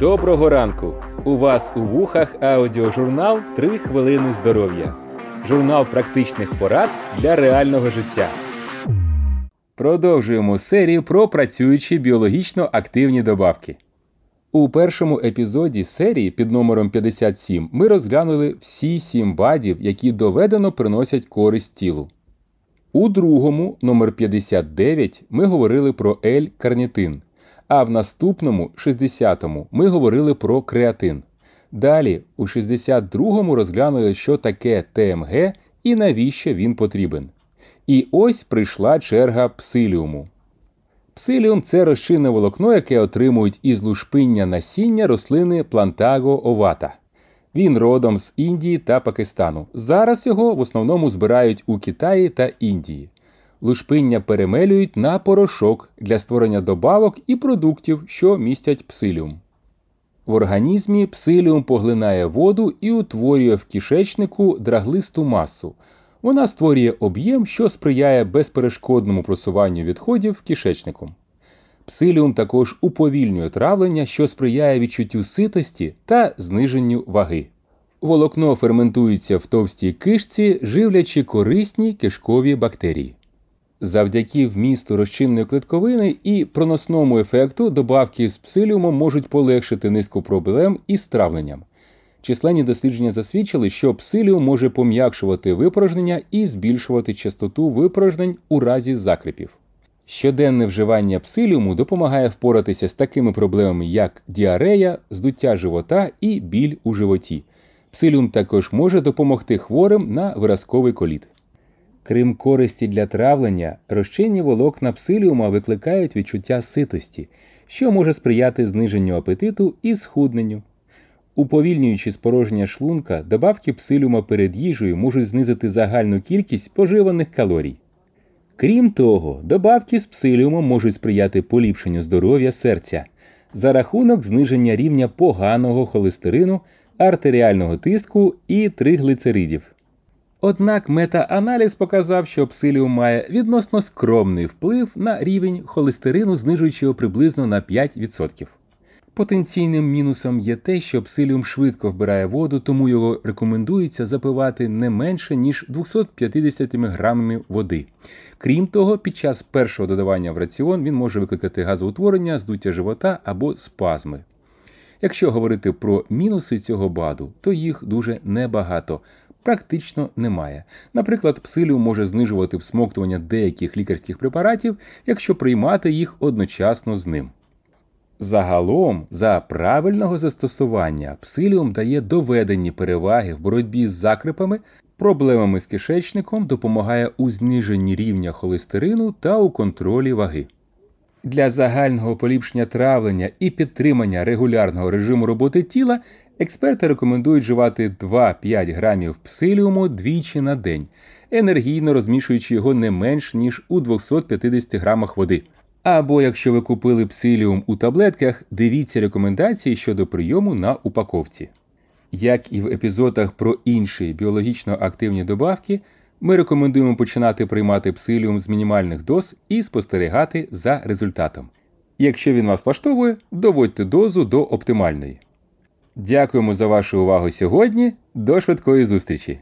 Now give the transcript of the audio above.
Доброго ранку! У вас у вухах аудіожурнал «3 хвилини здоров'я. Журнал практичних порад для реального життя. Продовжуємо серію про працюючі біологічно активні добавки. У першому епізоді серії під номером 57 ми розглянули всі сім бадів, які доведено приносять користь тілу. У другому, номер 59, ми говорили про L-карнітин, а в наступному, 60-му, ми говорили про креатин. Далі, у 62-му розглянули, що таке ТМГ і навіщо він потрібен. І ось прийшла черга псиліуму. Псиліум це розчинне волокно, яке отримують із лушпиння насіння рослини плантаго овата. Він родом з Індії та Пакистану. Зараз його в основному збирають у Китаї та Індії. Лушпиння перемелюють на порошок для створення добавок і продуктів, що містять псиліум. В організмі псиліум поглинає воду і утворює в кишечнику драглисту масу. Вона створює об'єм, що сприяє безперешкодному просуванню відходів кишечником. Псиліум також уповільнює травлення, що сприяє відчуттю ситості та зниженню ваги. Волокно ферментується в товстій кишці, живлячи корисні кишкові бактерії. Завдяки вмісту розчинної клетковини і проносному ефекту добавки з псиліумом можуть полегшити низку проблем із травленням. Численні дослідження засвідчили, що псиліум може пом'якшувати випорожнення і збільшувати частоту випорожнень у разі закрипів. Щоденне вживання псиліуму допомагає впоратися з такими проблемами, як діарея, здуття живота і біль у животі. Псиліум також може допомогти хворим на виразковий коліт. Крім користі для травлення, розчинні волокна псиліума викликають відчуття ситості, що може сприяти зниженню апетиту і схудненню. Уповільнюючи спорожнення шлунка, добавки псиліума перед їжею можуть знизити загальну кількість споживаних калорій. Крім того, добавки з псиліумом можуть сприяти поліпшенню здоров'я серця за рахунок зниження рівня поганого холестерину, артеріального тиску і триглицеридів. Однак метааналіз показав, що псиліум має відносно скромний вплив на рівень холестерину, знижуючи його приблизно на 5%. Потенційним мінусом є те, що псиліум швидко вбирає воду, тому його рекомендується запивати не менше, ніж 250 грамами води. Крім того, під час першого додавання в раціон він може викликати газоутворення, здуття живота або спазми. Якщо говорити про мінуси цього баду, то їх дуже небагато. Практично немає. Наприклад, псиліум може знижувати всмоктування деяких лікарських препаратів, якщо приймати їх одночасно з ним. Загалом, за правильного застосування, псиліум дає доведені переваги в боротьбі з закрипами, проблемами з кишечником, допомагає у зниженні рівня холестерину та у контролі ваги. Для загального поліпшення травлення і підтримання регулярного режиму роботи тіла експерти рекомендують вживати 2-5 грамів псиліуму двічі на день, енергійно розмішуючи його не менш ніж у 250 грамах води. Або якщо ви купили псиліум у таблетках, дивіться рекомендації щодо прийому на упаковці. Як і в епізодах про інші біологічно активні добавки, ми рекомендуємо починати приймати псиліум з мінімальних доз і спостерігати за результатом. Якщо він вас влаштовує, доводьте дозу до оптимальної. Дякуємо за вашу увагу сьогодні. До швидкої зустрічі!